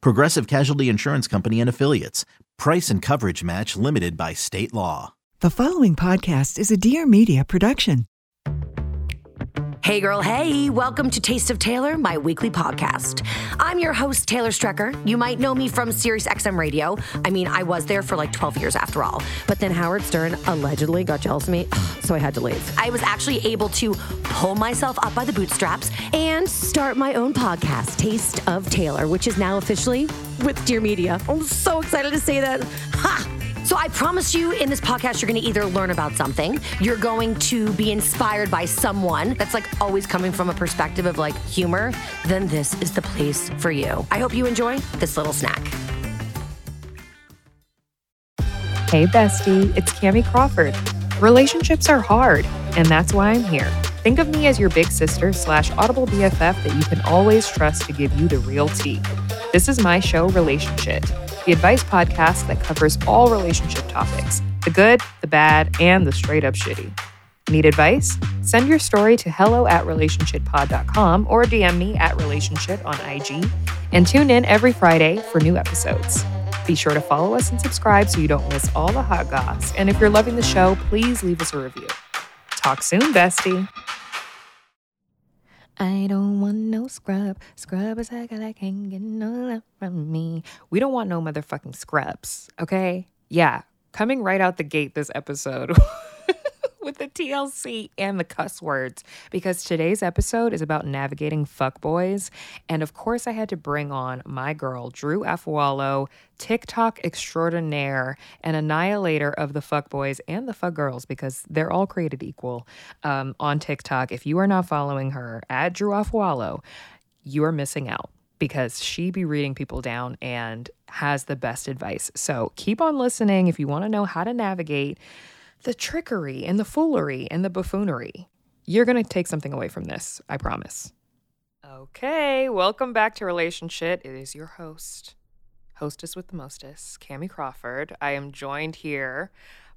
Progressive Casualty Insurance Company and Affiliates. Price and coverage match limited by state law. The following podcast is a Dear Media production. Hey, girl, hey, welcome to Taste of Taylor, my weekly podcast. I'm your host, Taylor Strecker. You might know me from Sirius XM Radio. I mean, I was there for like 12 years after all. But then Howard Stern allegedly got jealous of me, so I had to leave. I was actually able to pull myself up by the bootstraps and start my own podcast, Taste of Taylor, which is now officially with Dear Media. I'm so excited to say that. Ha! So I promise you in this podcast, you're going to either learn about something, you're going to be inspired by someone that's like always coming from a perspective of like humor, then this is the place for you. I hope you enjoy this little snack. Hey, bestie, it's Cami Crawford. Relationships are hard, and that's why I'm here. Think of me as your big sister slash audible BFF that you can always trust to give you the real tea. This is my show, Relationship, the advice podcast that covers all relationship topics the good, the bad, and the straight up shitty. Need advice? Send your story to hello at relationshippod.com or DM me at relationship on IG and tune in every Friday for new episodes. Be sure to follow us and subscribe so you don't miss all the hot goss. And if you're loving the show, please leave us a review. Talk soon, bestie. I don't want no scrub. Scrub is like I can't get no love from me. We don't want no motherfucking scrubs, okay? Yeah, coming right out the gate this episode with the TLC and the cuss words because today's episode is about navigating fuckboys. And of course, I had to bring on my girl, Drew Afualo, TikTok extraordinaire and annihilator of the fuckboys and the fuckgirls because they're all created equal um, on TikTok. If you are not following her at Drew Afualo, you are missing out because she be reading people down and has the best advice. So keep on listening if you want to know how to navigate the trickery and the foolery and the buffoonery. You're going to take something away from this, I promise. Okay, welcome back to Relationship. It is your host, hostess with the mostest, Cami Crawford. I am joined here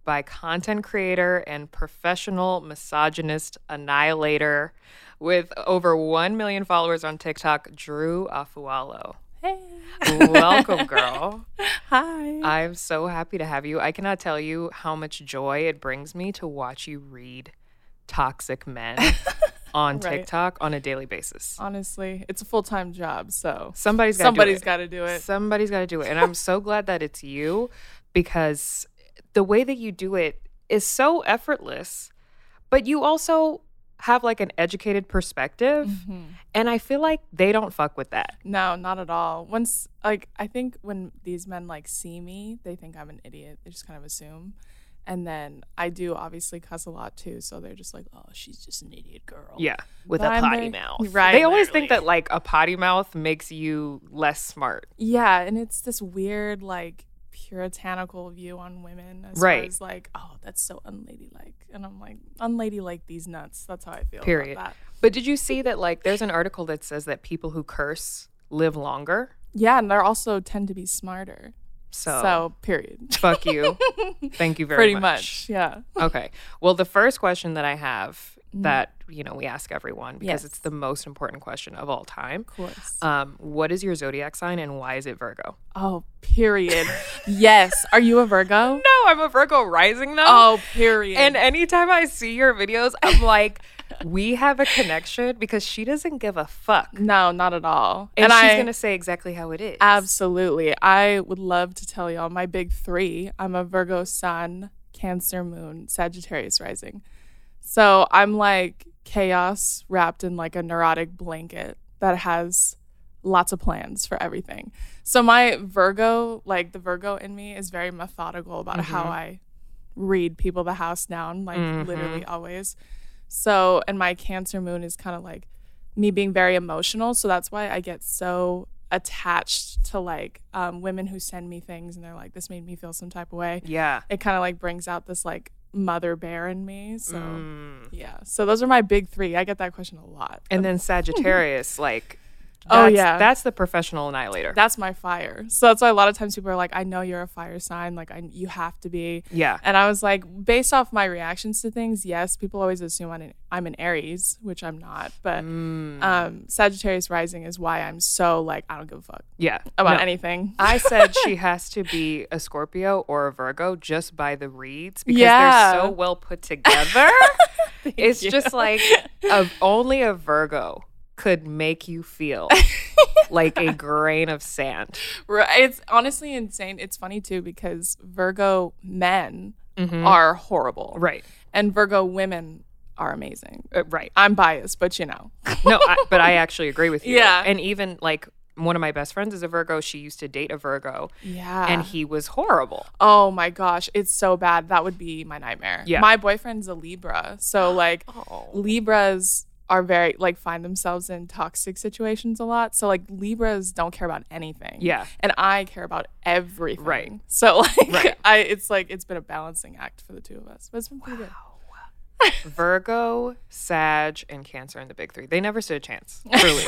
by content creator and professional misogynist annihilator with over 1 million followers on TikTok, Drew Afualo. Hey. Welcome, girl. Hi. I'm so happy to have you. I cannot tell you how much joy it brings me to watch you read toxic men on Right. TikTok on a daily basis. Honestly, it's a full time job, so Somebody's got somebody's got to do it. Somebody's got to do it. And I'm so glad that it's you because the way that you do it is so effortless, but you also have like an educated perspective. Mm-hmm. And I feel like they don't fuck with that. No, not at all. Once, like, I think when these men like see me, they think I'm an idiot. They just kind of assume. And then I do obviously cuss a lot too, so they're just like, "Oh, she's just an idiot girl." Yeah, with But a I'm potty very- mouth. Right, They always think that like a potty mouth makes you less smart. Yeah, and it's this weird like puritanical view on women as Right. far as like, oh, that's so unladylike, and I'm like, unladylike these nuts. That's how I feel. Period. About that. But did you see that like there's an article that says that people who curse live longer? Yeah, and they're also tend to be smarter. So, So, period. fuck you. Thank you very Pretty much. much. Yeah. Okay. Well, the first question that I have that, you know, we ask everyone because. Yes. it's the most important question of all time. Of course. Um, what is your zodiac sign and why is it Virgo? oh, period. yes. Are you a Virgo? No, I'm a Virgo rising though. Oh, period. And anytime I see your videos, I'm like, we have a connection because she doesn't give a fuck. No, not at all. And, she's I, going to say exactly how it is. Absolutely. I would love to tell y'all my big three. I'm a Virgo sun, Cancer moon, Sagittarius rising. So I'm like chaos wrapped in like a neurotic blanket that has lots of plans for everything. So my Virgo, like the Virgo in me, is very methodical about how I read people the house down, like literally always. So, and my Cancer moon is kind of like me being very emotional. So that's why I get so attached to like um, women who send me things and they're like, this made me feel some type of way. yeah. It kind of like brings out this like mother bear in me. So, Mm. yeah. So those are my big three. I get that question a lot. And then Sagittarius, like, Oh, yeah. That's the professional annihilator. that's my fire. So that's why a lot of times people are like, I know you're a fire sign. Like, I, you have to be. yeah. And I was like, based off my reactions to things, yes, people always assume I'm an, I'm an Aries, which I'm not. But Mm. um, Sagittarius rising is why I'm so like, I don't give a fuck Yeah. about No. anything. I said she has to be a Scorpio or a Virgo just by the reads because Yeah. they're so well put together. it's just like a, only a Virgo could make you feel like a grain of sand. Right. It's honestly insane. It's funny too because Virgo men Mhm. are horrible. Right. And Virgo women are amazing. Uh, right. I'm biased, but you know. No, I, but I actually agree with you. Yeah. And even like one of my best friends is a Virgo. She used to date a Virgo Yeah. and he was horrible. Oh my gosh, it's so bad. That would be my nightmare. Yeah. My boyfriend's a Libra. So like Libras are very like find themselves in toxic situations a lot. So like Libras don't care about anything. Yeah. And I care about everything. Right. So like Right. I it's like it's been a balancing act for the two of us. But it's been pretty good. Virgo, Sag, and Cancer in the big three. They never stood a chance. Truly.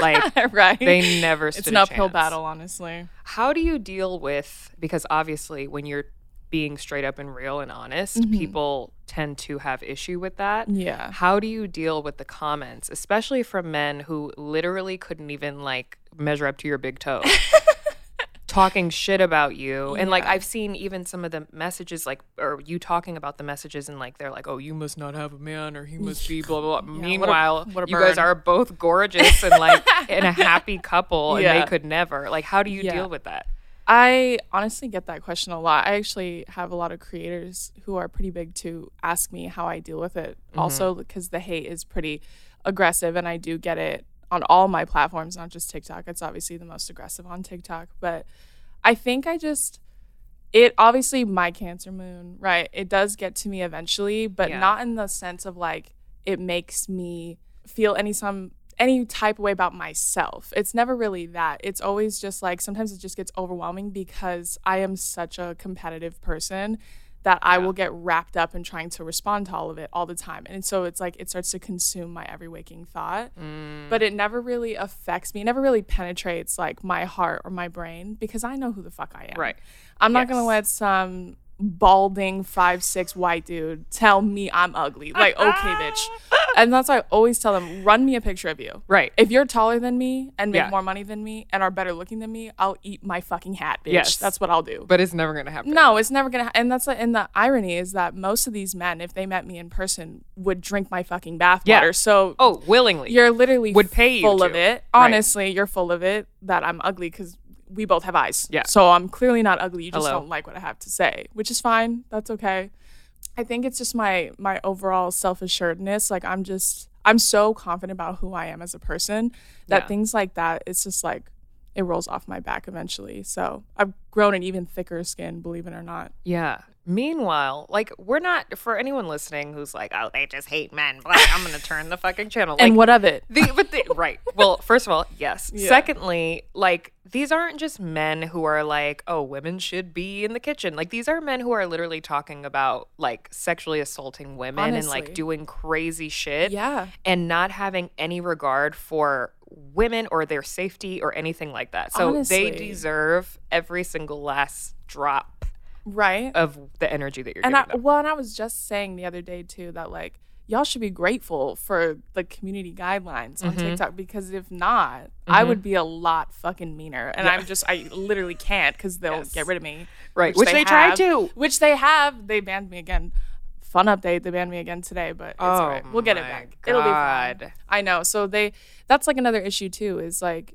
like right. they never stood it's an uphill chance. battle, honestly. How do you deal with because obviously when you're being straight up and real and honest, Mm-hmm. people tend to have issue with that. Yeah. How do you deal with the comments, especially from men who literally couldn't even like measure up to your big toe? talking shit about you. And like I've seen even some of the messages like or you talking about the messages and like they're like, "Oh, you must not have a man or he must be blah blah." blah. what a- Meanwhile, what a you guys are both gorgeous and like in a happy couple and they could never. Like how do you Yeah. deal with that? I honestly get that question a lot. I actually have a lot of creators who are pretty big to ask me how I deal with it. Mm-hmm. Also, because the hate is pretty aggressive, and I do get it on all my platforms, not just TikTok. It's obviously the most aggressive on TikTok, but I think I just it obviously my cancer moon right it does get to me eventually but Yeah. not in the sense of like it makes me feel any some any type of way about myself it's never really that it's always just like sometimes it just gets overwhelming because i am such a competitive person that i will get wrapped up in trying to respond to all of it all the time and so it's like it starts to consume my every waking thought mm. but it never really affects me. It never really penetrates like my heart or my brain because I know who the fuck I am. Right. I'm not gonna let some balding five six white dude tell me I'm ugly. Like, okay, bitch. And that's why I always tell them, run me a picture of you. Right. If you're taller than me and make Yeah. more money than me and are better looking than me, I'll eat my fucking hat, bitch. Yes. That's what I'll do. But it's never gonna happen. No, it's never gonna. Ha- and that's the, and the irony is that most of these men, if they met me in person, would drink my fucking bathwater. Yeah. So Oh, willingly. you're literally Would pay you full of to. it. Right. Honestly, you're full of it that I'm ugly because we both have eyes. Yeah. So I'm clearly not ugly. You just Hello. don't like what I have to say, which is fine. That's okay. I think it's just my my overall self assuredness. Like I'm just I'm so confident about who I am as a person that Yeah. things like that it's just like it rolls off my back eventually. So I've grown an even thicker skin, believe it or not. Yeah. Meanwhile, like we're not for anyone listening who's like, oh, they just hate men. But I'm gonna turn the fucking channel. Like, and what of it? The, but the, right. Well, first of all, yes. Yeah. Secondly, like these aren't just men who are like, oh, women should be in the kitchen. Like these are men who are literally talking about like sexually assaulting women and like doing crazy shit. Yeah. And not having any regard for women or their safety or anything like that. So they deserve every single last drop Right. of the energy that you're and giving I, them. well, and I was just saying the other day too that like y'all should be grateful for the community guidelines on Mm-hmm. TikTok because if not, I would be a lot fucking meaner. And I'm just I literally can't because they'll Yes. get rid of me. Right, which they tried have, to. Which they have. They banned me again. fun update. They banned me again today, but it's all right. We'll get it Oh back. It'll be fine. I know. So they that's like another issue too. Is like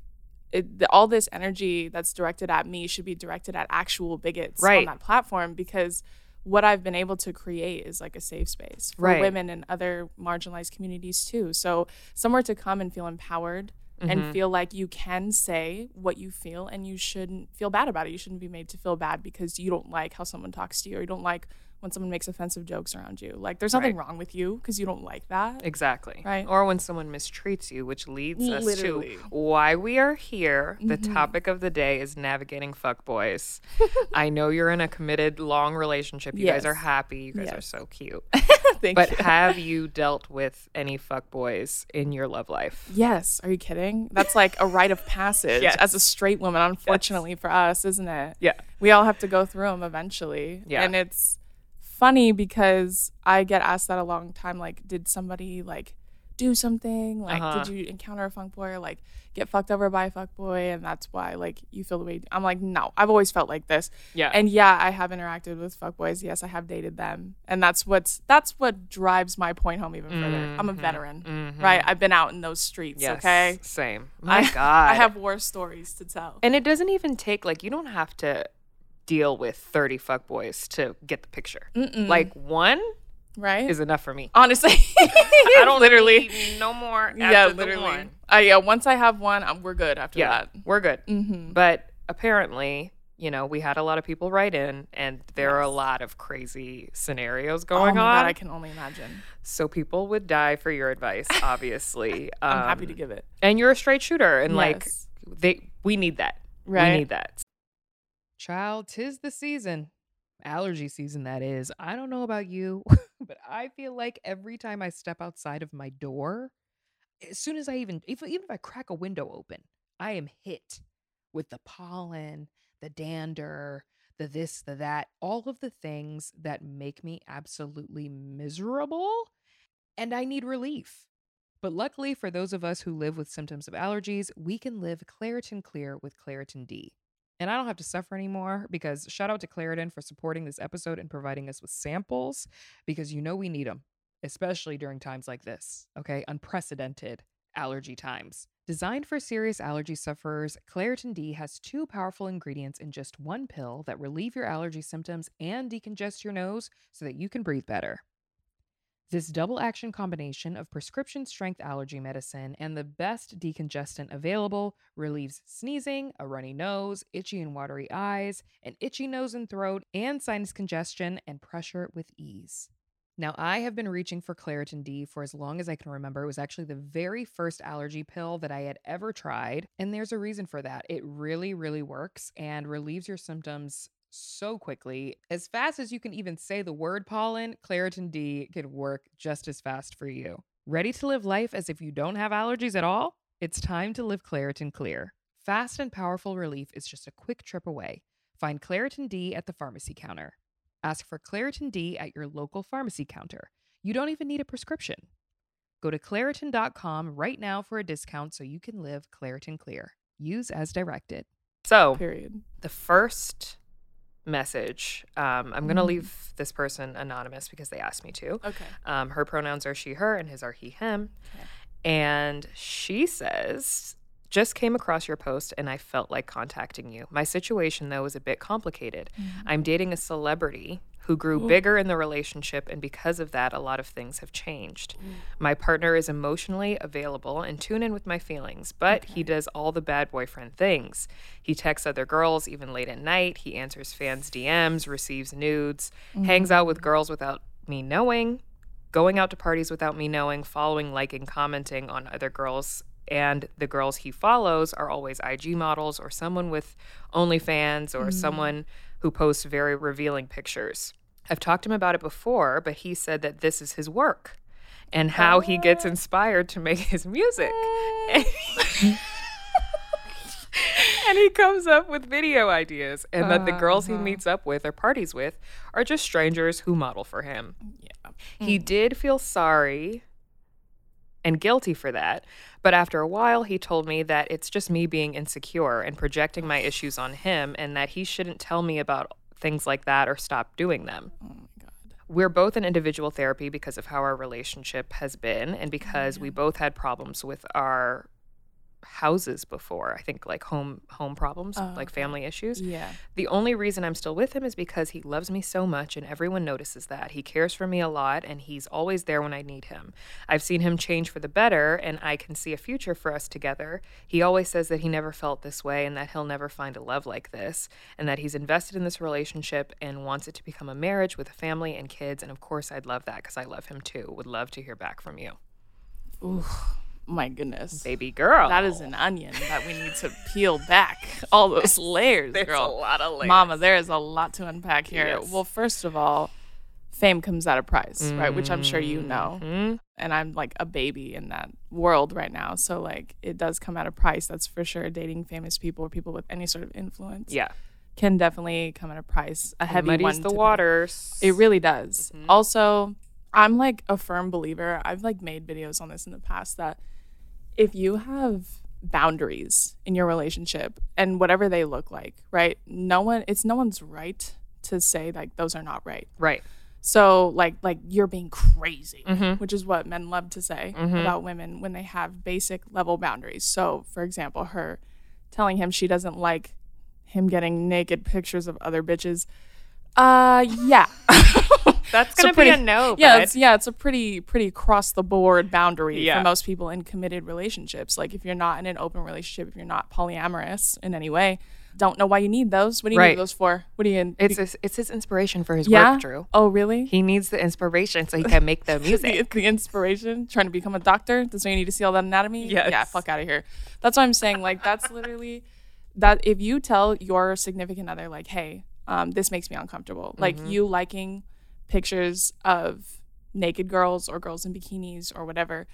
it, the, all this energy that's directed at me should be directed at actual bigots on that platform because what I've been able to create is like a safe space for Right. women and other marginalized communities too. So somewhere to come and feel empowered Mm-hmm. and feel like you can say what you feel and you shouldn't feel bad about it. You shouldn't be made to feel bad because you don't like how someone talks to you or you don't like when someone makes offensive jokes around you. Like there's nothing wrong with you because you don't like that. Exactly. Right. Or when someone mistreats you, which leads us Literally. to why we are here. The mm-hmm. topic of the day is navigating fuckboys. I know you're in a committed, long relationship. You guys are happy. You guys are so cute. Thank But you. have you dealt with any fuckboys in your love life? Yes. Are you kidding? That's like a rite of passage Yes. as a straight woman, unfortunately for us, isn't it? Yeah. We all have to go through them eventually. Yeah. And it's funny because I get asked that a long time like, did somebody like do something? Like, Uh-huh. did you encounter a funk boy or like get fucked over by a fuck boy? And that's why like you feel the way I'm like, no, I've always felt like this. Yeah. And yeah, I have interacted with fuck boys. Yes, I have dated them. And that's what's that's what drives my point home even further. I'm a veteran. Right? I've been out in those streets, yes. okay? Same. My I, God. I have war stories to tell. And it doesn't even take like you don't have to deal with 30 fuckboys to get the picture. Like one right? is enough for me. Honestly, I don't literally. no more. After yeah, the literally. one. Uh, yeah, once I have one, um, we're good after Yeah, that. we're good. Mm-hmm. But apparently, you know, we had a lot of people write in, and there are a lot of crazy scenarios going oh on. God, I can only imagine. so people would die for your advice, obviously. I'm happy Um, to give it. And you're a straight shooter, and like they, we need that. Right. We need that. Child, tis the season. Allergy season, that is. I don't know about you, but I feel like every time I step outside of my door, as soon as I even, if, even if I crack a window open, I am hit with the pollen, the dander, the this, the that, all of the things that make me absolutely miserable. And I need relief. But luckily for those of us who live with symptoms of allergies, we can live Claritin Clear with Claritin D. And I don't have to suffer anymore because shout out to Claritin for supporting this episode and providing us with samples because you know we need them, especially during times like this, okay? Unprecedented allergy times. Designed for serious allergy sufferers, Claritin D has two powerful ingredients in just one pill that relieve your allergy symptoms and decongest your nose so that you can breathe better. This double action combination of prescription strength allergy medicine and the best decongestant available relieves sneezing, a runny nose, itchy and watery eyes, an itchy nose and throat, and sinus congestion and pressure with ease. Now, I have been reaching for Claritin D for as long as I can remember. It was actually the very first allergy pill that I had ever tried. And there's a reason for that. It really, really works and relieves your symptoms so quickly. As fast as you can even say the word pollen, Claritin D can work just as fast for you. Ready to live life as if you don't have allergies at all? It's time to live Claritin Clear. Fast and powerful relief is just a quick trip away. Find Claritin D at the pharmacy counter. Ask for Claritin D at your local pharmacy counter. You don't even need a prescription. Go to Claritin.com right now for a discount so you can live Claritin Clear. Use as directed. So, Period. the first message, um, I'm going to Mhm. leave this person anonymous because they asked me to. Okay. Um, her pronouns are she, her, and his are he, him. Okay. And she says, just came across your post and I felt like contacting you. My situation, though, is a bit complicated. Mm-hmm. I'm dating a celebrity who grew bigger in the relationship, and because of that, a lot of things have changed. My partner is emotionally available and tune in with my feelings, but he does all the bad boyfriend things. He texts other girls even late at night, he answers fans' DMs, receives nudes, hangs out with mm-hmm. girls without me knowing, going out to parties without me knowing, following, liking, commenting on other girls. And the girls he follows are always IG models or someone with OnlyFans or mm. someone who posts very revealing pictures. I've talked to him about it before, but he said that this is his work and how he gets oh. inspired to make his music. and he comes up with video ideas, and that the girls he meets uh-huh. up with or parties with are just strangers who model for him. Yeah. He hmm. did feel sorry and guilty for that, but after a while, he told me that it's just me being insecure and projecting my issues on him, and that he shouldn't tell me about things like that or stop doing them. Oh my god. we're both in individual therapy because of how our relationship has been and because we both had problems with our houses before. I think like home home problems, Oh, like family issues. Yeah. The only reason I'm still with him is because he loves me so much and everyone notices that. He cares for me a lot and he's always there when I need him. I've seen him change for the better and I can see a future for us together. He always says that he never felt this way and that he'll never find a love like this and that he's invested in this relationship and wants it to become a marriage with a family and kids. And of course, I'd love that because I love him too. Would love to hear back from you. My goodness. Baby girl. That is an onion that we need to peel back. All those layers, There's girl. a lot of layers. Mama, there is a lot to unpack here. Yes. Well, first of all, fame comes at a price, right? Which I'm sure you know. Mhm. And I'm like a baby in that world right now. So, like, it does come at a price. That's for sure. Dating famous people or people with any sort of influence Yeah. can definitely come at a price, a heavy Muddies one. the to pay. waters. It really does. Mm-hmm. Also, I'm like a firm believer. I've like made videos on this in the past that if you have boundaries in your relationship and whatever they look like, right? No one it's no one's right to say like those are not right. Right. So like like you're being crazy, Mm-hmm. which is what men love to say about women when they have basic level boundaries. So for example, her telling him she doesn't like him getting naked pictures of other bitches. Uh yeah. That's gonna pretty- be a no. yeah, bud. it's yeah, it's a pretty pretty cross the board boundary Yeah. for most people in committed relationships. Like if you're not in an open relationship, if you're not polyamorous in any way, don't know why you need those. What do you Right. need those for? What do you? It's his, it's his inspiration for his yeah. work, Drew. Oh really? He needs the inspiration so he can make the the, music. the inspiration trying to become a doctor that's why you need to see all that anatomy Yes. yeah fuck out of here that's what i'm saying like that's literally that if you tell your significant other like hey um, this makes me uncomfortable like Mm-hmm. you liking pictures of naked girls or girls in bikinis or whatever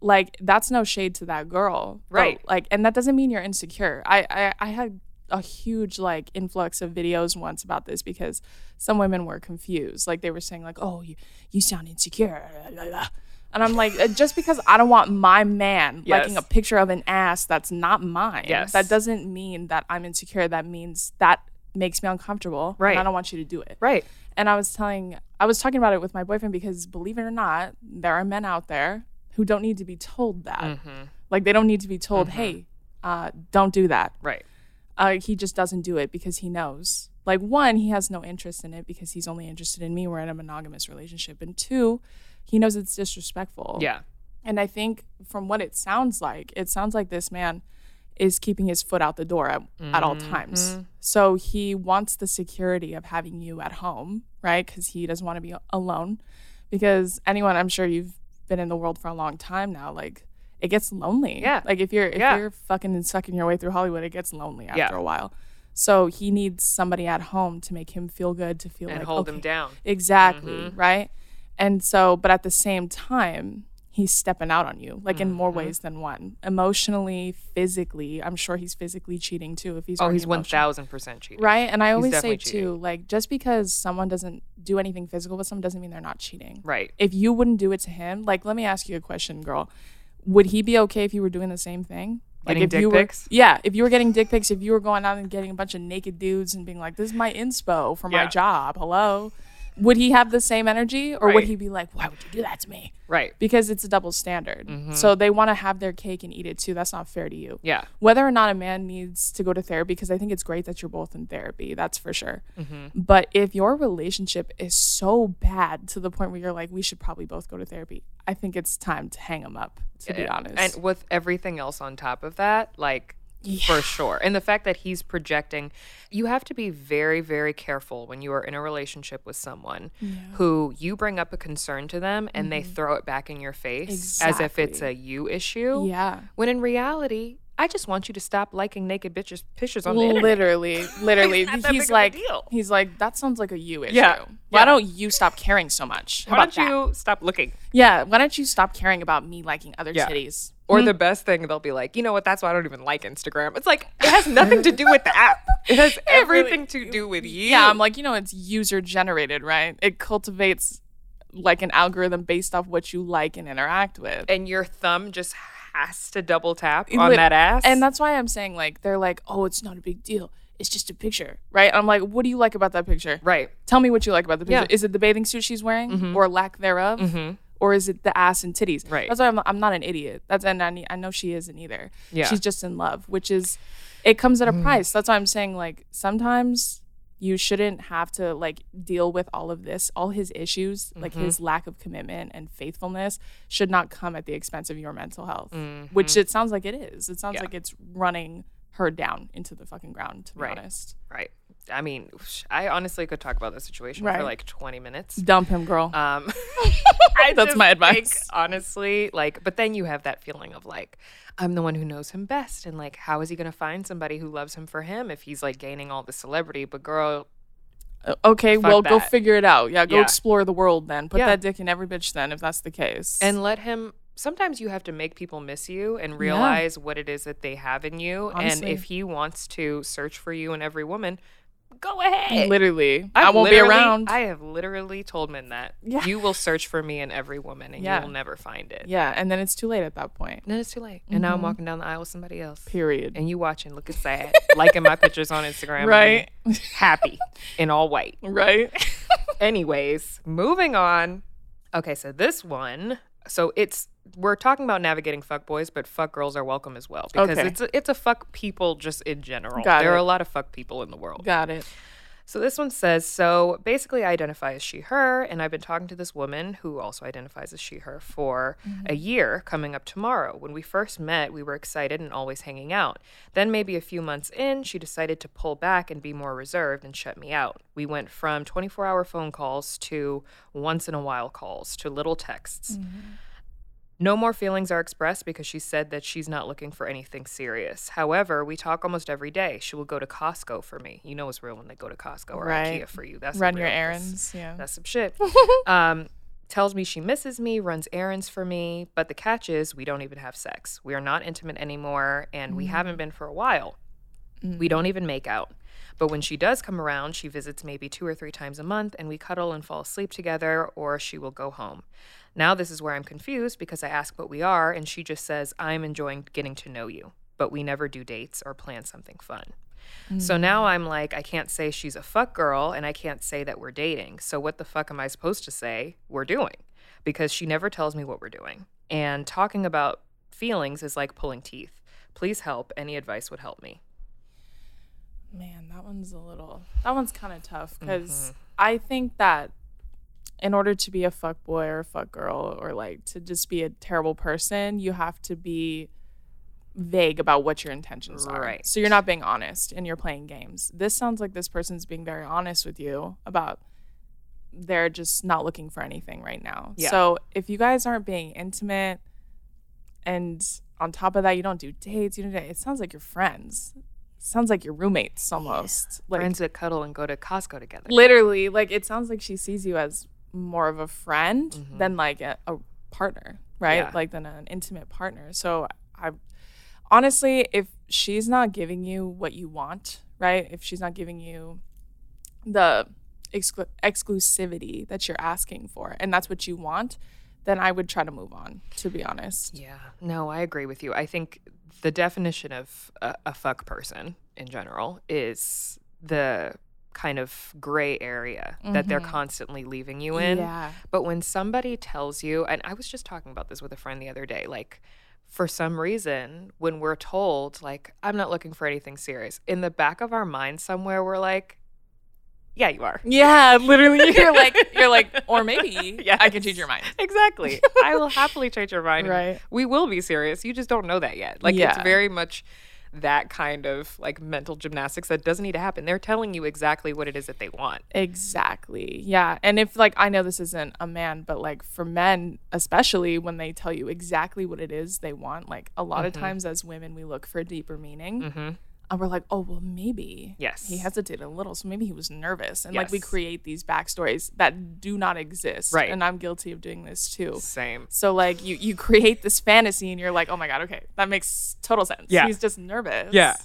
like that's no shade to that girl but, Right. like and that doesn't mean you're insecure i i, I had a huge like influx of videos once about this because some women were confused like they were saying like oh you you sound insecure la, la, la." and i'm like uh, just because i don't want my man liking a picture of an ass that's not mine Yes. that doesn't mean that i'm insecure that means that makes me uncomfortable and Right. i don't want you to do it Right. and I was telling, I was talking about it with my boyfriend because believe it or not, there are men out there who don't need to be told that. Mm-hmm. Like they don't need to be told, hey, uh, don't do that. Right. Uh, he just doesn't do it because he knows. Like one, he has no interest in it because he's only interested in me. We're in a monogamous relationship, and two, he knows it's disrespectful. Yeah. And I think from what it sounds like, it sounds like this man is keeping his foot out the door at, at all times. So he wants the security of having you at home, right? Because he doesn't want to be alone. Because anyone, I'm sure you've been in the world for a long time now, like it gets lonely. Yeah. Like if you're if Yeah. you're fucking and sucking your way through Hollywood, it gets lonely after Yeah. a while. So he needs somebody at home to make him feel good, to feel And like hold him okay, down. Exactly, Mm-hmm. right? And so, but at the same time, he's stepping out on you, like in Mm-hmm. more ways than one. Emotionally, physically, I'm sure he's physically cheating too if he's Oh, he's thousand percent cheating. Right? And I always say definitely too, like just because someone doesn't do anything physical with someone doesn't mean they're not cheating. Right. If you wouldn't do it to him, like let me ask you a question, girl. Would he be okay if you were doing the same thing? Like Getting if dick you were, pics? yeah, if you were getting dick pics, if you were going out and getting a bunch of naked dudes and being like, "This is my inspo for my job," hello, would he have the same energy, or would he be like, "Why would you do that to me?" Right. Because it's a double standard. So they want to have their cake and eat it too. That's not fair to you. Yeah. Whether or not a man needs to go to therapy, because I think it's great that you're both in therapy. That's for sure. Mm-hmm. But if your relationship is so bad to the point where you're like, we should probably both go to therapy, I think it's time to hang them up. To be honest. And with everything else on top of that, like for sure. And the fact that he's projecting, you have to be very, very careful when you are in a relationship with someone who you bring up a concern to them and they throw it back in your face as if it's a Mm-hmm. You issue. yeah. When in reality, I just want you to stop liking naked bitches pictures on the internet. Literally, literally, not that big he's like, he's like, that sounds like a you issue. Yeah, Why yeah. don't you stop caring so much? How Why about don't that? you stop looking? Yeah. Why don't you stop caring about me liking other Yeah. Or the best thing, they'll be like, you know what? That's why I don't even like Instagram. It's like it has nothing to do with the app. It has really- everything to do with you. Yeah, I'm like, you know, it's user generated, right? It cultivates like an algorithm based off what you like and interact with. and your thumb just has to double tap on that ass. And that's why I'm saying like they're like, "Oh, it's not a big deal. it's just a picture, right? I'm like, what do you like about that picture? Right. Tell me what you like about the picture. Yeah. Mm-hmm. Is it the bathing suit she's wearing, or lack thereof, or is it the ass and titties? Right. That's why I'm, I'm not an idiot. That's and I, I know she isn't either. Yeah. Mm. She's just in love, which is, it comes at a price. That's why I'm saying like sometimes you shouldn't have to like deal with all of this, all his issues, like Mm-hmm. his lack of commitment and faithfulness should not come at the expense of your mental health, Mm-hmm. which it sounds like it is. It sounds like it's running her down into the fucking ground. To be Right. honest, Right. I mean, I honestly could talk about the situation Right. for like 20 minutes. dump him, girl. Um, That's my think, advice. honestly, like, but then you have that feeling of like, I'm the one who knows him best, and like, how is he gonna find somebody who loves him for him if he's like gaining all the celebrity? But girl, Uh, okay, well, go figure it out. Yeah, go Yeah. explore the world then. Put Yeah. that dick in every bitch then, if that's the case. and let him. Sometimes you have to make people miss you and realize what it is that they have in you, Honestly. and if he wants to search for you in every woman, go ahead. literally, I I've won't be around. I have literally told men that Yeah. you will search for me in every woman, and Yeah. you will never find it. yeah, and then it's too late at that point. And then it's too late. And now I'm mm-hmm. walking down the aisle with somebody else. Period. And you watching, looking sad, liking my pictures on Instagram. Right. Happy in all white. right. Anyways, moving on. Okay, so this one, so it's we're talking about navigating fuck boys, but fuck girls are welcome as well because Okay. it's a, it's a fuck people just in general. Got there are a lot of fuck people in the world. Got it. So this one says so basically I identify as she her and I've been talking to this woman who also identifies as she her for a mm-hmm. year coming up tomorrow. When we first met, we were excited and always hanging out. Then maybe a few months in, she decided to pull back and be more reserved and shut me out. We went from 24-hour phone calls to once in a while calls to little texts. Mm-hmm. No more feelings are expressed because she said that she's not looking for anything serious. However, we talk almost every day. She will go to Costco for me. You know it's real when they go to Costco or Right. IKEA for you. That's Run real. your That's- errands. Yeah. That's some shit. um, tells me she misses me, runs errands for me, but the catch is we don't even have sex. We are not intimate anymore, and we haven't been for a while. We don't even make out. But when she does come around, she visits maybe two or three times a month and we cuddle and fall asleep together, or she will go home. Now, this is where I'm confused because I ask what we are, and she just says, I'm enjoying getting to know you, but we never do dates or plan something fun. So now I'm like, I can't say she's a fuck girl, and I can't say that we're dating. So what the fuck am I supposed to say we're doing? Because she never tells me what we're doing. And talking about feelings is like pulling teeth. Please help. Any advice would help me. Man, that one's a little. That one's kind of tough because Mm-hmm. I think that in order to be a fuck boy or a fuck girl or like to just be a terrible person, you have to be vague about what your intentions are. Right. So you're not being honest and you're playing games. This sounds like this person's being very honest with you about they're just not looking for anything right now. Yeah. So if you guys aren't being intimate and on top of that you don't do dates, you don't do, it sounds like you're friends. sounds like your roommates almost. Like Friends that cuddle and go to Costco together. literally like it sounds like she sees you as more of a friend mm-hmm. than like a, a partner right? Yeah. like than an intimate partner. So i honestly if she's not giving you what you want right? If she's not giving you the exclu- exclusivity that you're asking for and that's what you want then i would try to move on to be honest. Yeah, no, I agree with you. I think the definition of a, a fuck person in general is the kind of gray area that they're mm-hmm. constantly leaving you in. Yeah. But when somebody tells you, and I was just talking about this with a friend the other day, like, for some reason, when we're told, like, I'm not looking for anything serious, in the back of our mind somewhere, we're like, yeah, you are. yeah literally you're like you're like or maybe Yes. i can change your mind Exactly. I will happily change your mind. Right. We will be serious. You just don't know that yet. Like it's very much that kind of like mental gymnastics that doesn't need to happen. They're telling you exactly what it is that they want. Exactly. Yeah. And if like I know this isn't a man, but like for men, especially when they tell you exactly what it is they want, like a lot of Mm-hmm. times as women we look for deeper meaning. And we're like, oh well maybe. Yes. He hesitated a little, so maybe he was nervous. And like we create these backstories that do not exist. Right. And I'm guilty of doing this too. Same. So like you you create this fantasy and you're like, oh my god, okay, that makes total sense. Yeah. He's just nervous. Yeah.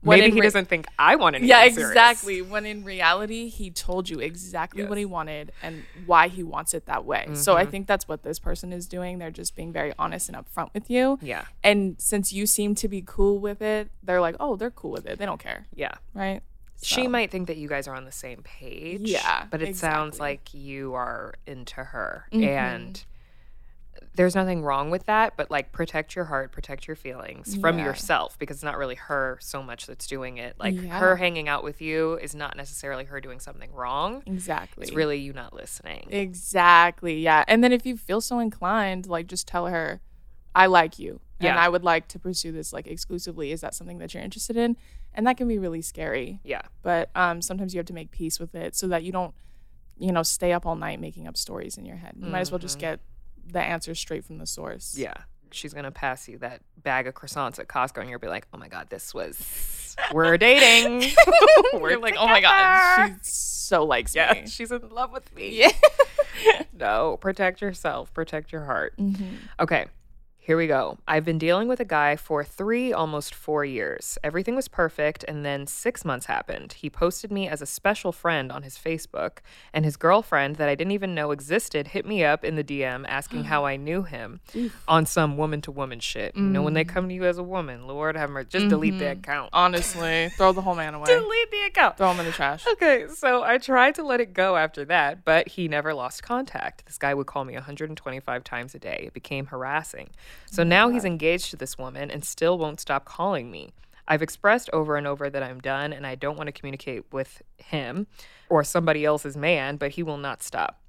When Maybe he re- doesn't think I want anything yeah, serious. exactly. When in reality, he told you exactly what he wanted and why he wants it that way. So Mm-hmm. I think that's what this person is doing. They're just being very honest and upfront with you. Yeah. And since you seem to be cool with it, they're like, oh, they're cool with it. They don't care. Yeah. Right. She might think that you guys are on the same page. Yeah, But it sounds like you are into her. Mhm. And there's nothing wrong with that, but like protect your heart, protect your feelings from Yeah. yourself because it's not really her so much that's doing it. Like Yeah. her hanging out with you is not necessarily her doing something wrong. Exactly. It's really you not listening. Exactly. Yeah. And then if you feel so inclined, like just tell her, I like you. And I would like to pursue this like exclusively. Is that something that you're interested in? And that can be really scary. yeah. But um, sometimes you have to make peace with it so that you don't, you know, stay up all night making up stories in your head. You might as well just get the answer straight from the source. Yeah. She's gonna pass you that bag of croissants at Costco and you'll be like, Oh my god, this was we're dating. we're You're like, oh my God, she so likes Yeah, me. she's in love with me. Yeah. no, protect yourself, protect your heart. Mm-hmm. Okay, here we go. I've been dealing with a guy for three, almost four years. Everything was perfect, and then six months happened. He posted me as a special friend on his Facebook, and his girlfriend, that I didn't even know existed, hit me up in the DM asking how I knew him on some woman to woman shit. You know, when they mm. come to you as a woman, Lord have mercy, just delete the mm-hmm. account. Honestly, throw the whole man away. Delete the account. Throw him in the trash. Okay, so I tried to let it go after that, but he never lost contact. This guy would call me 125 times a day. It became harassing. So oh now he's engaged to this woman and still won't stop calling me. I've expressed over and over that I'm done and I don't want to communicate with him or somebody else's man, but he will not stop.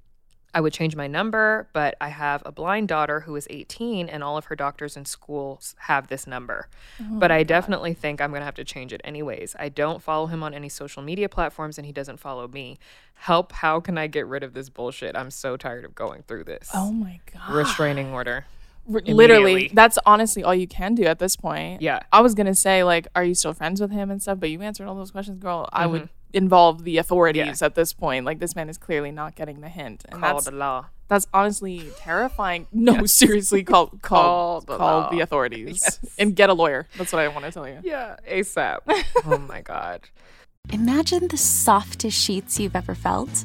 I would change my number, but I have a blind daughter who is 18 and all of her doctors and schools have this number. Oh but I definitely think I'm going to have to change it anyways. I don't follow him on any social media platforms and he doesn't follow me. Help, how can I get rid of this bullshit? I'm so tired of going through this. Oh my god. Restraining order. R- literally that's honestly all you can do at this point. Yeah. i was gonna say like are you still friends with him and stuff? But you answered all those questions girl. I would Mm-hmm. involve the authorities at this point. Like this man is clearly not getting the hint. And Call that's the law. that's honestly terrifying. No seriously call call Call the call the authorities and get a lawyer. That's what i want to tell you. Yeah, ASAP. oh my God. Imagine the softest sheets you've ever felt.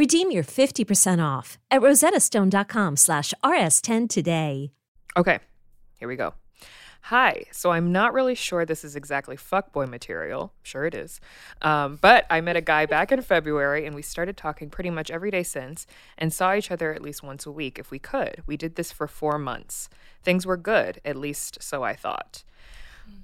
Redeem your 50% off at rosettastone.com slash rs10 today. Okay, here we go. Hi, so I'm not really sure this is exactly fuckboy material. Sure it is. Um, but I met a guy back in February and we started talking pretty much every day since and saw each other at least once a week if we could. We did this for four months. Things were good, at least so I thought.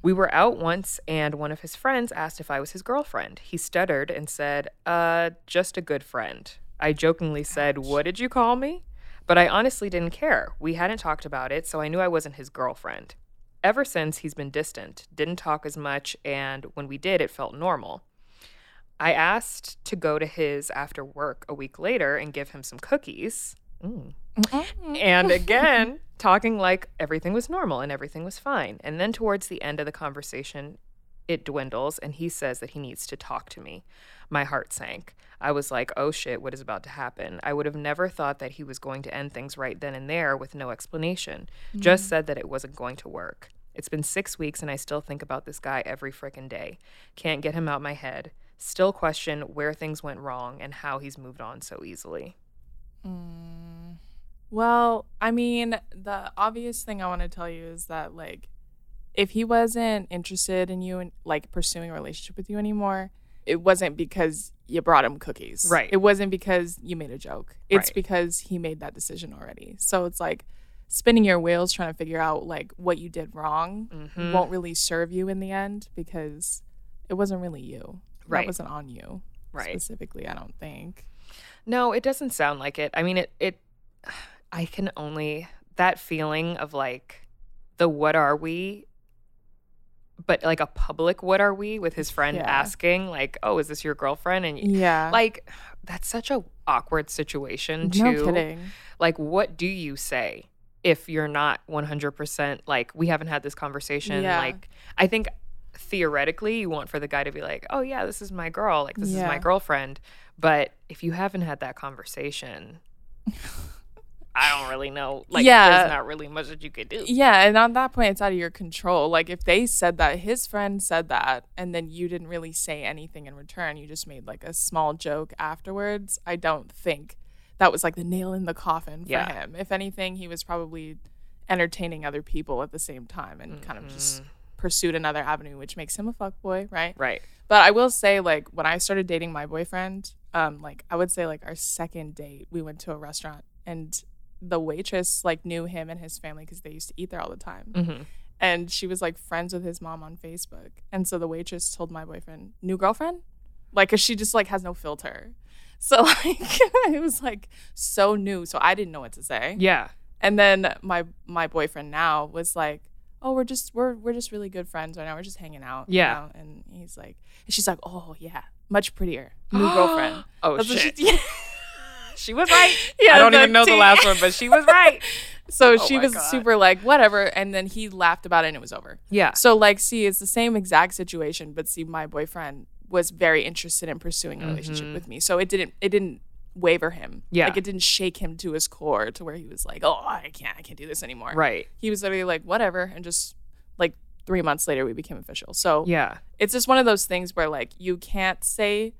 We were out once and one of his friends asked if I was his girlfriend. He stuttered and said, uh, just a good friend. I jokingly said, What did you call me? But I honestly didn't care. We hadn't talked about it, so I knew I wasn't his girlfriend. Ever since, he's been distant, didn't talk as much, and when we did, it felt normal. I asked to go to his after work a week later and give him some cookies. Mm. And again, talking like everything was normal and everything was fine. And then towards the end of the conversation, it dwindles and he says that he needs to talk to me. My heart sank. I was like, oh shit, what is about to happen? I would have never thought that he was going to end things right then and there with no explanation. Just said that it wasn't going to work. It's been six weeks and I still think about this guy every frickin' day. Can't get him out my head. Still question where things went wrong and how he's moved on so easily. Mm. Well, I mean, the obvious thing I want to tell you is that like if he wasn't interested in you and like pursuing a relationship with you anymore, it wasn't because you brought him cookies. Right. It wasn't because you made a joke. It's Right. because he made that decision already. So it's like spinning your wheels trying to figure out like what you did wrong Mm-hmm. won't really serve you in the end because it wasn't really you. Right. That wasn't on you. Right. Specifically, I don't think. No, it doesn't sound like it. I mean, it, it, I can only, that feeling of like the what are we, but like a public what are we with his friend Yeah. asking, like, oh, is this your girlfriend? And Yeah. like, that's such a awkward situation too. no kidding. Like, what do you say if you're not 100% like, we haven't had this conversation? Yeah. Like, I think theoretically you want for the guy to be like, oh, yeah, this is my girl. Like, this is my girlfriend. But if you haven't had that conversation, I don't really know. Like, Yeah. there's not really much that you could do. Yeah, and on that point, it's out of your control. Like if they said that, his friend said that, and then you didn't really say anything in return, you just made like a small joke afterwards. I don't think that was like the nail in the coffin for Yeah. him. If anything, he was probably entertaining other people at the same time and kind of just pursued another avenue, which makes him a fuckboy, right? Right. But I will say, like, when I started dating my boyfriend, um, like I would say, like our second date, we went to a restaurant and the waitress like knew him and his family because they used to eat there all the time. Mm-hmm. And she was like friends with his mom on Facebook. And so the waitress told my boyfriend, "New girlfriend?" Like, cause she just like has no filter. So like it was like so new. So I didn't know what to say. Yeah. And then my my boyfriend now was like, "Oh, we're just we're we're just really good friends right now. We're just hanging out." you Yeah. know? And he's like, and she's like, "Oh yeah, much prettier, new girlfriend." Oh, That's shit. She, yeah. She was right. Yeah, I don't even know the last one, but she was right. So Oh she was God. super like whatever, and then he laughed about it and it was over. Yeah. So like, see, it's the same exact situation, but see, my boyfriend was very interested in pursuing a relationship with me, so it didn't it didn't waver him. Mm-hmm. Yeah. like it didn't shake him to his core to where he was like, oh, I can't, I can't do this anymore. Right. He was literally like, whatever, and just like three months later, we became official. So Yeah. it's just one of those things where like you can't say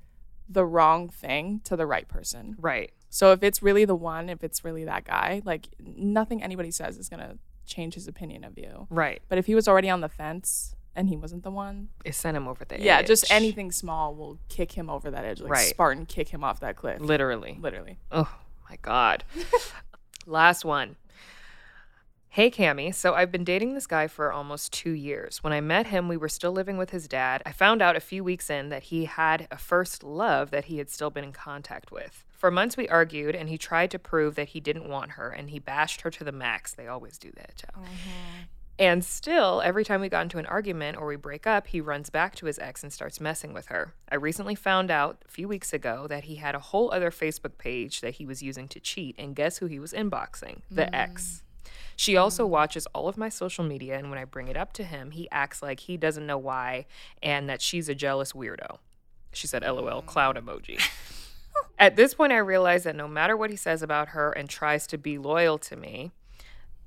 the wrong thing to the right person. Right. So if it's really the one, if it's really that guy, like nothing anybody says is gonna change his opinion of you. Right. But if he was already on the fence and he wasn't the one, It sent him over the edge. yeah, just anything small will kick him over that edge, like Right. Spartan kick him off that cliff. Literally. Literally. Oh my God. Last one. Hey, Cami. So I've been dating this guy for almost two years. When I met him, we were still living with his dad. I found out a few weeks in that he had a first love that he had still been in contact with. For months, we argued, and he tried to prove that he didn't want her, and he bashed her to the max. They always do that, Joe. Mm-hmm. And still, every time we got into an argument or we break up, he runs back to his ex and starts messing with her. I recently found out a few weeks ago that he had a whole other Facebook page that he was using to cheat, and guess who he was inboxing? The mm. ex. She also mm. watches all of my social media, and when I bring it up to him, he acts like he doesn't know why and that she's a jealous weirdo. She said, LOL, cloud emoji. At this point, I realize that no matter what he says about her and tries to be loyal to me,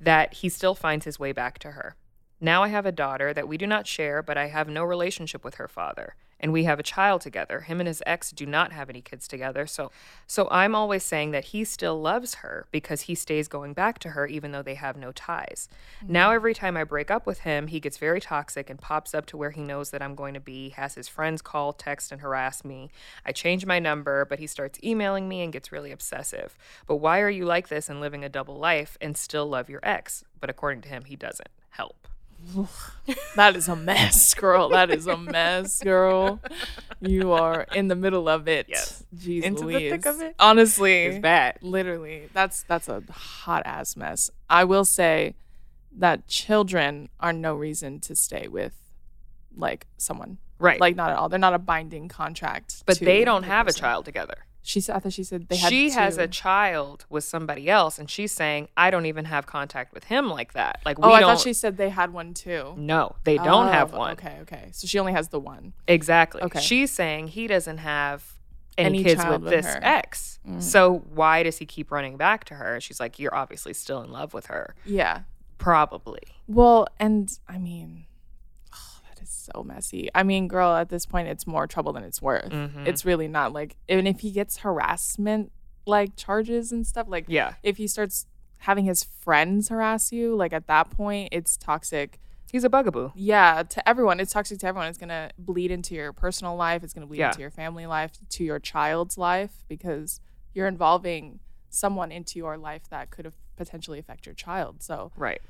that he still finds his way back to her. Now I have a daughter that we do not share, but I have no relationship with her father. And we have a child together. Him and his ex do not have any kids together. So so I'm always saying that he still loves her because he stays going back to her even though they have no ties. Mm. Now every time I break up with him, he gets very toxic and pops up to where he knows that I'm going to be, has his friends call, text and harass me. I change my number, but he starts emailing me and gets really obsessive. But why are you like this and living a double life and still love your ex? But according to him, he doesn't. Help. That is a mess, girl. That is a mess, girl. You are in the middle of it. Yes. Jeez Into the thick of it? Honestly, It's bad. Literally, that's that's a hot ass mess. I will say that children are no reason to stay with like someone. Right. Like not at all. They're not a binding contract. but they don't the have a child together. She said. I thought she said they had. she has a child with somebody else, and she's saying, I don't even have contact with him like that. Like, oh, we Oh, I don't. thought she said they had one too. no, they don't oh, have one. Okay, okay. So she only has the one. Exactly. Okay. She's saying he doesn't have any, Any kids with with this her. ex. Mm. So why does he keep running back to her? She's like, You're obviously still in love with her. Yeah. Probably. Well, and I mean, oh, so messy. I mean, girl, at this point, it's more trouble than it's worth. Mhm. It's really not like, even if he gets harassment like charges and stuff, like, Yeah. if he starts having his friends harass you, like at that point, it's toxic. He's a bugaboo. Yeah, to everyone. It's toxic to everyone. It's going to bleed into your personal life. It's going to bleed Yeah. into your family life, to your child's life, because you're involving someone into your life that could have potentially affect your child. So Right.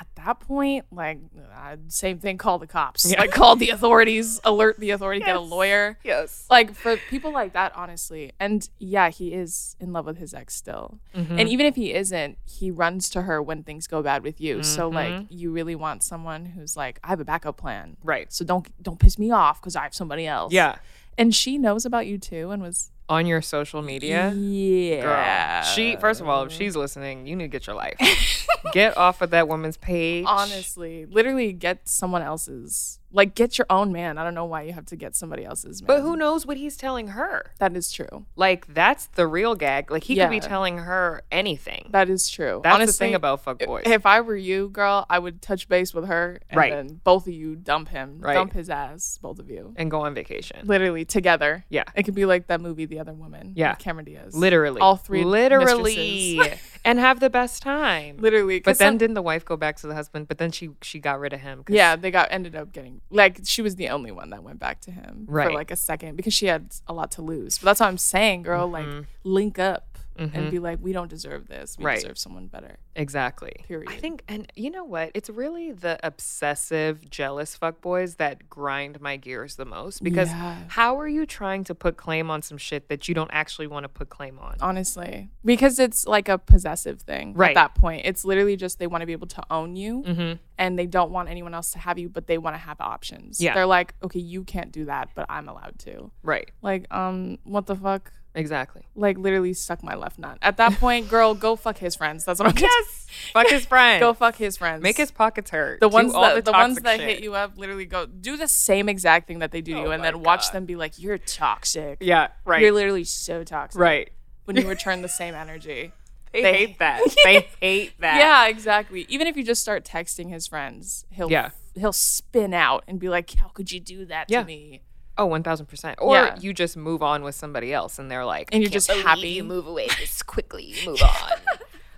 At that point, like, uh, same thing, call the cops. Yeah. Like, call the authorities, alert the authority, get a lawyer. Yes. Like, for people like that, honestly. And yeah, he is in love with his ex still. Mm-hmm. And even if he isn't, he runs to her when things go bad with you. So, Mm-hmm. like, you really want someone who's like, I have a backup plan. Right. So don't don't piss me off because I have somebody else. Yeah. And she knows about you too and was On your social media. Yeah. Girl. She first of all, if she's listening, you need to get your life. get off of that woman's page. honestly, literally get someone else's like get your own man. I don't know why you have to get somebody else's man. But who knows what he's telling her? That is true. Like that's the real gag. Like he could be telling her anything. That is true. That's Honestly, the thing about fuckboys. If I were you, girl, I would touch base with her and Right. then both of you dump him. Right. Dump his ass, both of you. and go on vacation. Literally together. Yeah. It could be like that movie The Other Woman. Yeah. With Cameron Diaz. Literally. All three literally and have the best time. Literally. 'cause But then some- didn't the wife go back to the husband? But then she she got rid of him. 'cause- Yeah, they got ended up getting like she was the only one that went back to him right. for like a second because she had a lot to lose. But that's what I'm saying, girl. Like mm-hmm. link up and be like, we don't deserve this. We Mm-hmm. Right. deserve someone better. Exactly. Period. I think, and you know what? It's really the obsessive, jealous fuckboys that grind my gears the most. Because Yeah. how are you trying to put claim on some shit that you don't actually want to put claim on? Honestly, because it's like a possessive thing Right. at that point. It's literally just they want to be able to own you Mm-hmm. and they don't want anyone else to have you, but they want to have options. Yeah. They're like, okay, you can't do that, but I'm allowed to. Right. Like, um, what the fuck? Exactly. Like, literally suck my left nut. At that point, girl, go fuck his friends. That's what I'm saying. Yes. Fuck his friends. Go fuck his friends. Make his pockets hurt. the ones that the, ones that shit. hit you up literally go do the same exact thing that they do to you Oh and then watch them be like you're toxic Yeah. Right. you're literally so toxic right. when you return the same energy They, They- hate that. they hate that. yeah exactly even if you just start texting his friends he'll Yeah. he'll spin out and be like how could you do that Yeah. to me Oh, 1000%. Or Yeah. you just move on with somebody else and they're like, and you're just happy You move away this quickly. You move on.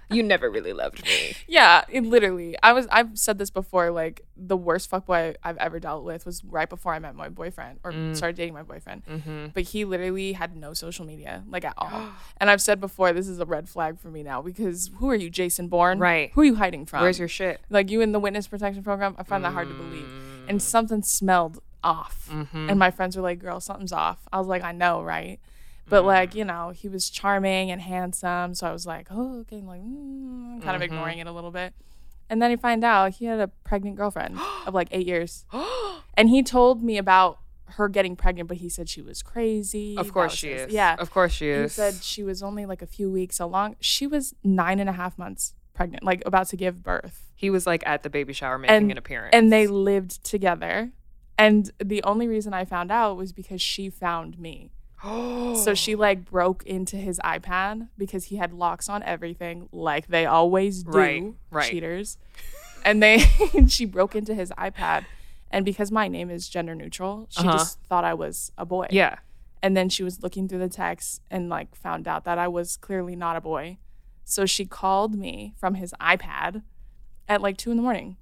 you never really loved me. yeah it literally i was i've said this before like the worst fuckboy i've ever dealt with was right before i met my boyfriend or Mm. started dating my boyfriend Mm-hmm. but he literally had no social media like at all and i've said before this is a red flag for me now because who are you jason bourne Right. who are you hiding from Where's your shit? like you in the witness protection program i find that hard to believe Mm. and something smelled off Mm-hmm. and my friends were like girl something's off i was like i know right but Mm. like you know he was charming and handsome so i was like oh okay like mm, kind Mm-hmm. of ignoring it a little bit and then you find out he had a pregnant girlfriend of like eight years and he told me about her getting pregnant but he said she was crazy Of course she his- is. yeah Of course she is. he said she was only like a few weeks along she was nine and a half months pregnant like about to give birth he was like at the baby shower making and an appearance. and they lived together and the only reason i found out was because she found me so she like broke into his ipad because he had locks on everything like they always do Right, right. cheaters and they she broke into his ipad and because my name is gender neutral she Uh-huh. just thought i was a boy Yeah. and then she was looking through the text and like found out that I was clearly not a boy. So she called me from his iPad at like two in the morning.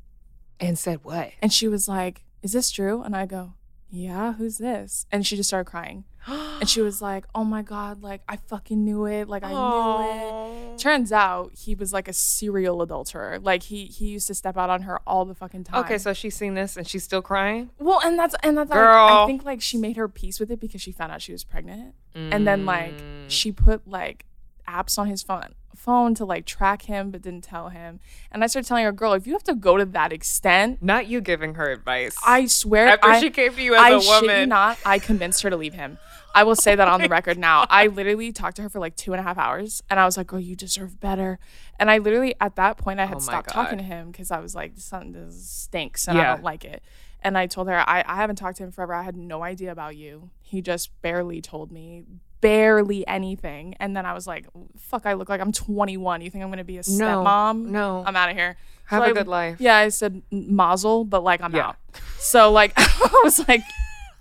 And said what? And she was like, Is this true? And I go, Yeah, who's this? And she just started crying. And she was like, Oh my God, like I fucking knew it. Like I knew it. Turns out he was like a serial adulterer. Like he he used to step out on her all the fucking time. Okay, so she's seen this and she's still crying? Well, and that's and that's I- I, think like she made her peace with it because she found out she was pregnant, and then like Mm. she put like apps on his phone phone to like track him, but didn't tell him. And I started telling her, "Girl, if you have to go to that extent, Not you giving her advice. I swear, After I, she came to you as I a shit woman. not, I convinced her to leave him. I will say that on the record now. I literally talked to her for like two and a half hours, and I was like, "Girl, you deserve better." And I literally, at that point, I had Oh stopped talking to him because I was like, "Something this stinks, and I don't like it." And I told her, I, "I haven't talked to him forever. I had no idea about you. He just barely told me." Barely anything, and then I was like, "Fuck! I look like I'm 21. You think I'm gonna be a No, stepmom? no. I'm out of here. Have So a I- good life. Yeah, I said mazel, but like I'm Yeah. out. So like I was like,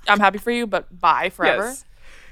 I'm happy for you, but bye forever. Yes.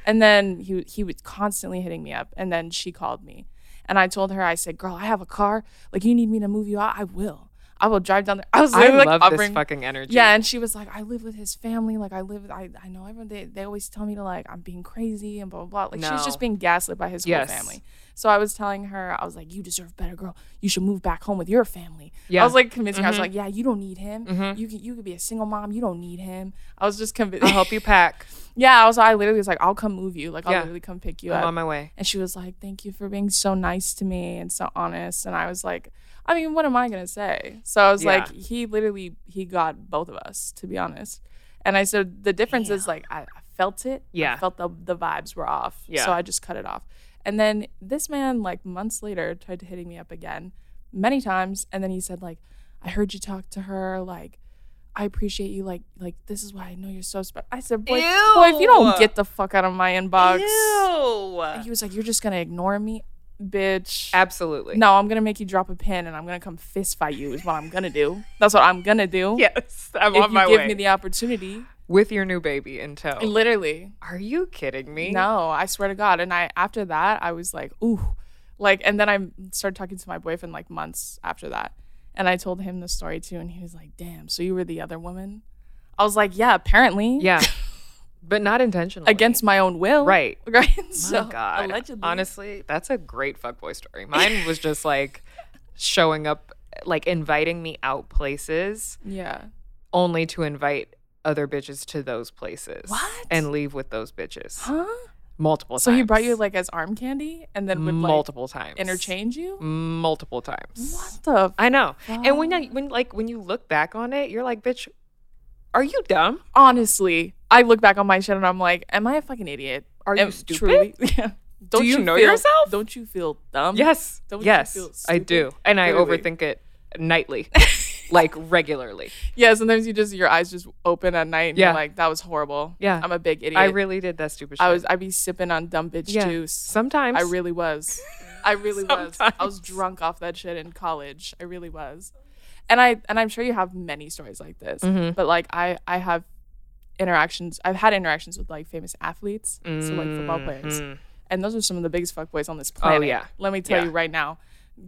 And then he he was constantly hitting me up, and then she called me, And I told her, I said, "Girl, I have a car. Like, you need me to move you out, I will. I will drive down there." I was like, I like love this fucking energy. Yeah, and she was like, "I live with his family. Like, I live. I I know everyone. They, they always tell me to like I'm being crazy and blah blah blah. Like, she's No. just being gaslit by his Yes. whole family." So I was telling her, I was like, "You deserve better, girl. You should move back home with your family." Yeah. Mm-hmm. I was like convincing her. I was like, "Yeah, you don't need him. You can you could be a single mom. You don't need him." I was just convinced. I'll help you pack. yeah, I was. I literally was like, "I'll come move you. Like, I'll Yeah. literally come pick you I'm up." on my way. And she was like, "Thank you for being so nice to me and so honest." And I was like, "I mean, what am I gonna say?" So I was Yeah. like, "He literally he got both of us, to be honest." And I said, "The difference is like I, I felt it. Yeah. I felt the the vibes were off. Yeah. So I just cut it off. And then this man, like months later, tried to hitting me up again, many times. And then he said, like, I heard you talk to her, like." I appreciate you. Like, like this is why I know you're so special. I said, boy, boy, if you don't get the fuck out of my inbox, Ew. he was like, "You're just gonna ignore me, bitch." Absolutely. No, I'm gonna make you drop a pin, and I'm gonna come fist fight you. Is what I'm gonna do. That's what I'm gonna do. Yes. I'm if on you my give way. me the opportunity. With your new baby in tow. Literally, Are you kidding me? no, I swear to God. And I after that, I was like, ooh, like, and then I started talking to my boyfriend like months after that, and I told him the story too, and he was like, "Damn, so you were the other woman." I was like, "Yeah, apparently." Yeah. but not intentionally. Against my own will. Right. Right. My so, God. Allegedly. Honestly, that's a great fuckboy story. Mine was just like showing up, like inviting me out places Yeah. only to invite other bitches to those places. What? And leave with those bitches. Huh? Multiple So times. So he brought you like as arm candy and then would like multiple times. interchange you? Multiple times. What the? I know. And when I, when like when you look back on it, you're like, bitch, are you dumb? Honestly, I look back on my shit and I'm like, am I a fucking idiot? Are you stupid? Truly? Yeah. Don't you know feel- yourself? Don't you feel dumb? Yes. Don't you yes. I do. And I Literally. overthink it nightly. like regularly. Yeah. Sometimes you just your eyes just open at night. And Yeah. You're like that was horrible. Yeah. I'm a big idiot. I really did that stupid shit. I was. I'd be sipping on dumb bitch yeah. juice. Sometimes I really was. I really was. I was drunk off that shit in college. I really was. And I and I'm sure you have many stories like this. Mm-hmm. But like I I have interactions. I've had interactions with like famous athletes, so like football players, and those are some of the biggest fuckboys on this planet. Mm-hmm. Oh, yeah. Let me tell Yeah. you right now.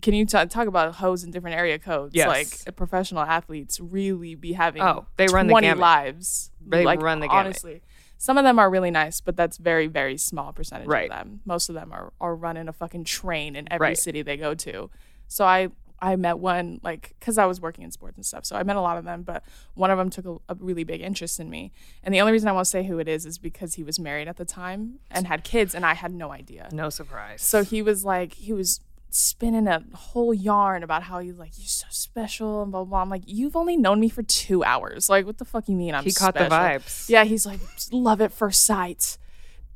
Can you t- talk about hoes in different area codes? Yes. Like professional athletes really be having Oh, they run the 20 gamut. lives. They like, run the gamut. Honestly. Some of them are really nice, but that's very, very small percentage Right. of them. Most of them are, are running a fucking train in every Right. city they go to. So I I met one like because I was working in sports and stuff. So I met a lot of them, but one of them took a, a really big interest in me. And the only reason I won't say who it is is because he was married at the time and had kids, and I had no idea. no surprise. So he was like, he was spinning a whole yarn about how he's like, you're so special and blah, blah, blah. I'm like, you've only known me for two hours. Like, what the fuck you mean I'm He caught the vibes. Yeah, he's like, love at first sight.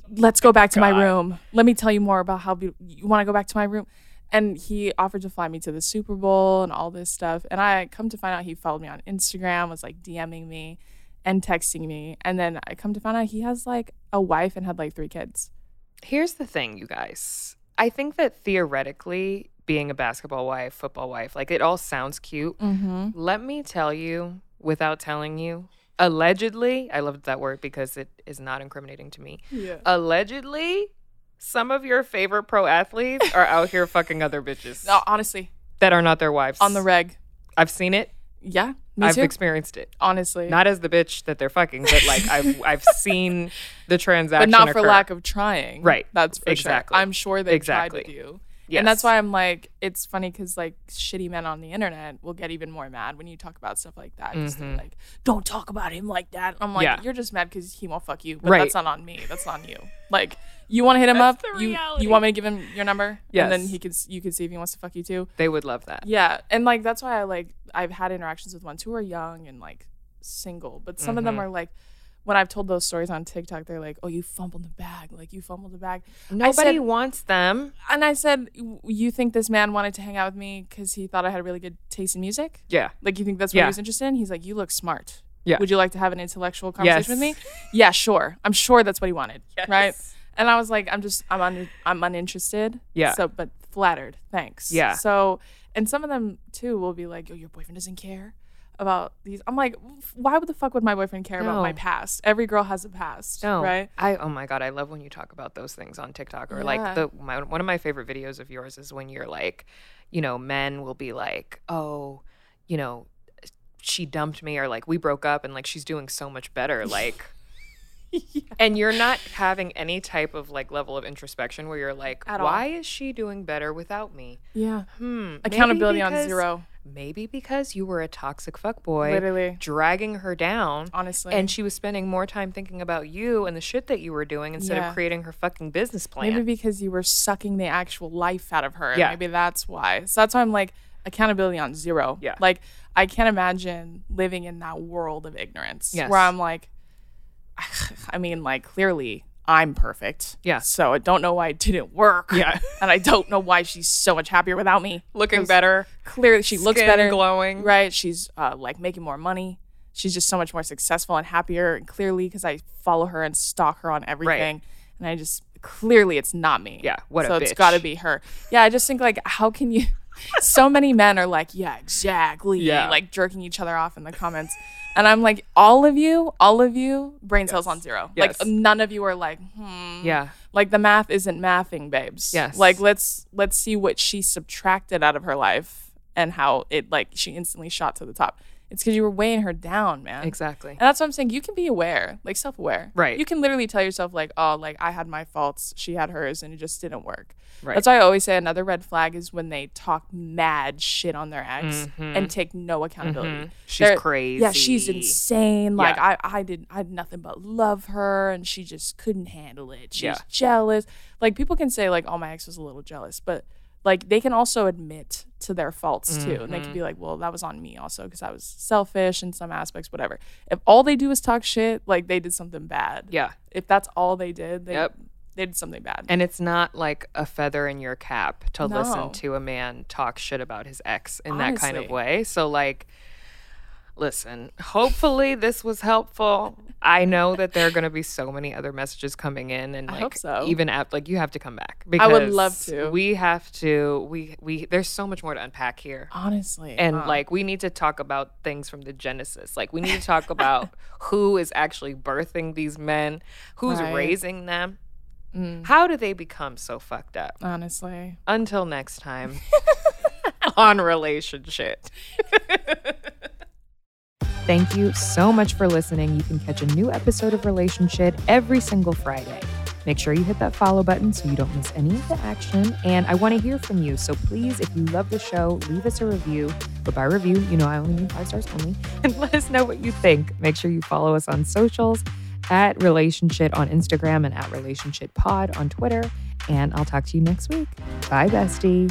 Let's go back to my room. Let me tell you more about how be- you want to go back to my room. And he offered to fly me to the Super Bowl and all this stuff. And I come to find out he followed me on Instagram, was like DMing me and texting me. And then I come to find out he has like a wife and had like three kids. Here's the thing, you guys. I think that theoretically, being a basketball wife, football wife, like it all sounds cute. Mm-hmm. Let me tell you, without telling you, allegedly, I love that word because it is not incriminating to me. Yeah. Allegedly, some of your favorite pro athletes are out here fucking other bitches No, honestly, that are not their wives. on the reg. I've seen it. Yeah, me I've too. experienced it. honestly, Not as the bitch that they're fucking, but like I've I've seen the transaction. but not for occur. lack of trying. Right. That's for Exactly. sure. I'm sure they Exactly. tried with you. Yes. And that's why I'm like, it's funny because like shitty men on the internet will get even more mad when you talk about stuff like that. they're like, don't talk about him like that. I'm like, Mm-hmm. Yeah. you're just mad because he won't fuck you. But Right. that's not on me. That's on you. Like, you want to hit him That's up? You you want me to give him your number? Yeah. And then he could you can see if he wants to fuck you too. they would love that. Yeah, and like that's why I like I've had interactions with ones who are young and like single, but some of them Mhm. are like when I've told those stories on TikTok, they're like, "Oh, you fumbled the bag, like you fumbled the bag." Nobody said- wants them. And I said, "You think this man wanted to hang out with me because he thought I had a really good taste in music? Yeah. Like you think that's what Yeah. he was interested in?" He's like, "You look smart. Yeah. Would you like to have an intellectual conversation with me?" Yeah, sure. I'm sure that's what he wanted, right? And I was like, I'm just, I'm un, I'm uninterested. Yeah. So, but flattered. Thanks. Yeah. So, and some of them too will be like, oh, your boyfriend doesn't care. About these. I'm like, why would the fuck would my boyfriend care about my past? Every girl has a past, No, right? I oh my god, I love when you talk about those things on TikTok or Yeah. like the my, one of my favorite videos of yours is when you're like, you know, men will be like, oh, you know, she dumped me or like we broke up and like she's doing so much better, like. And you're not having any type of like level of introspection where you're like, At all. why is she doing better without me? Yeah. Hmm. Accountability on zero. Maybe because you were a toxic fuckboy, Literally. dragging her down. Honestly. And she was spending more time thinking about you and the shit that you were doing instead Yeah. of creating her fucking business plan. Maybe because you were sucking the actual life out of her. and Yeah. Maybe that's why. So that's why I'm like, accountability on zero. Yeah. Like, I can't imagine living in that world of ignorance Yes. where I'm like, I mean, like, clearly I'm perfect. Yeah. So I don't know why it didn't work. Yeah. and I don't know why she's so much happier without me. Looking better. Clearly, she looks better. glowing. Right. She's uh, like making more money. She's just so much more successful and happier. And clearly, because I follow her and stalk her on everything. And I just, clearly, it's not me. Yeah, what a So it's got to be her. Yeah. I just think, like, how can you. so many men are like, yeah, exactly. Yeah. Like jerking each other off in the comments. And I'm like, all of you, all of you, brain cells on zero. Yes. Like, none of you are like, hmm. Yeah. Like the math isn't mathing, babes. Yes. Like let's let's see what she subtracted out of her life and how it like she instantly shot to the top. It's because you were weighing her down, man. Exactly. And that's what I'm saying. You can be aware, like self-aware. Right. You can literally tell yourself, like, oh, like I had my faults, she had hers, and it just didn't work. Right. That's why I always say another red flag is when they talk mad shit on their ex and take no accountability. Mm-hmm. She's They're- Yeah, she's insane. Like Yeah. I, I did, I had nothing but love her, and she just couldn't handle it. She's Yeah. jealous. Like people can say, like, oh, my ex was a little jealous, but like they can also admit to their faults too, and they Mm-hmm. can be like, well, that was on me also because I was selfish in some aspects, whatever. If all they do is talk shit, like they did something bad. Yeah. If that's all they did, they, Yep. they did something bad. And it's not like a feather in your cap to No. listen to a man talk shit about his ex in that kind of way. So, like, listen, hopefully this was helpful. I know that there are going to be so many other messages coming in, and I like, hope so. even at like you have to come back I would love to. We have to. We we there's so much more to unpack here. Honestly, And like we need to talk about things from the genesis. Like we need to talk about who is actually birthing these men, who's Right. raising them. Mm. How do they become so fucked up? honestly, Until next time on relationship. Thank you so much for listening. You can catch a new episode of Relationship every single Friday. Make sure you hit that follow button so you don't miss any of the action. And I want to hear from you. So please, if you love the show, leave us a review. But by review, you know I only mean five stars only. And let us know what you think. Make sure you follow us on socials at Relationship on Instagram and at Relationship Pod on Twitter. And I'll talk to you next week. Bye, bestie.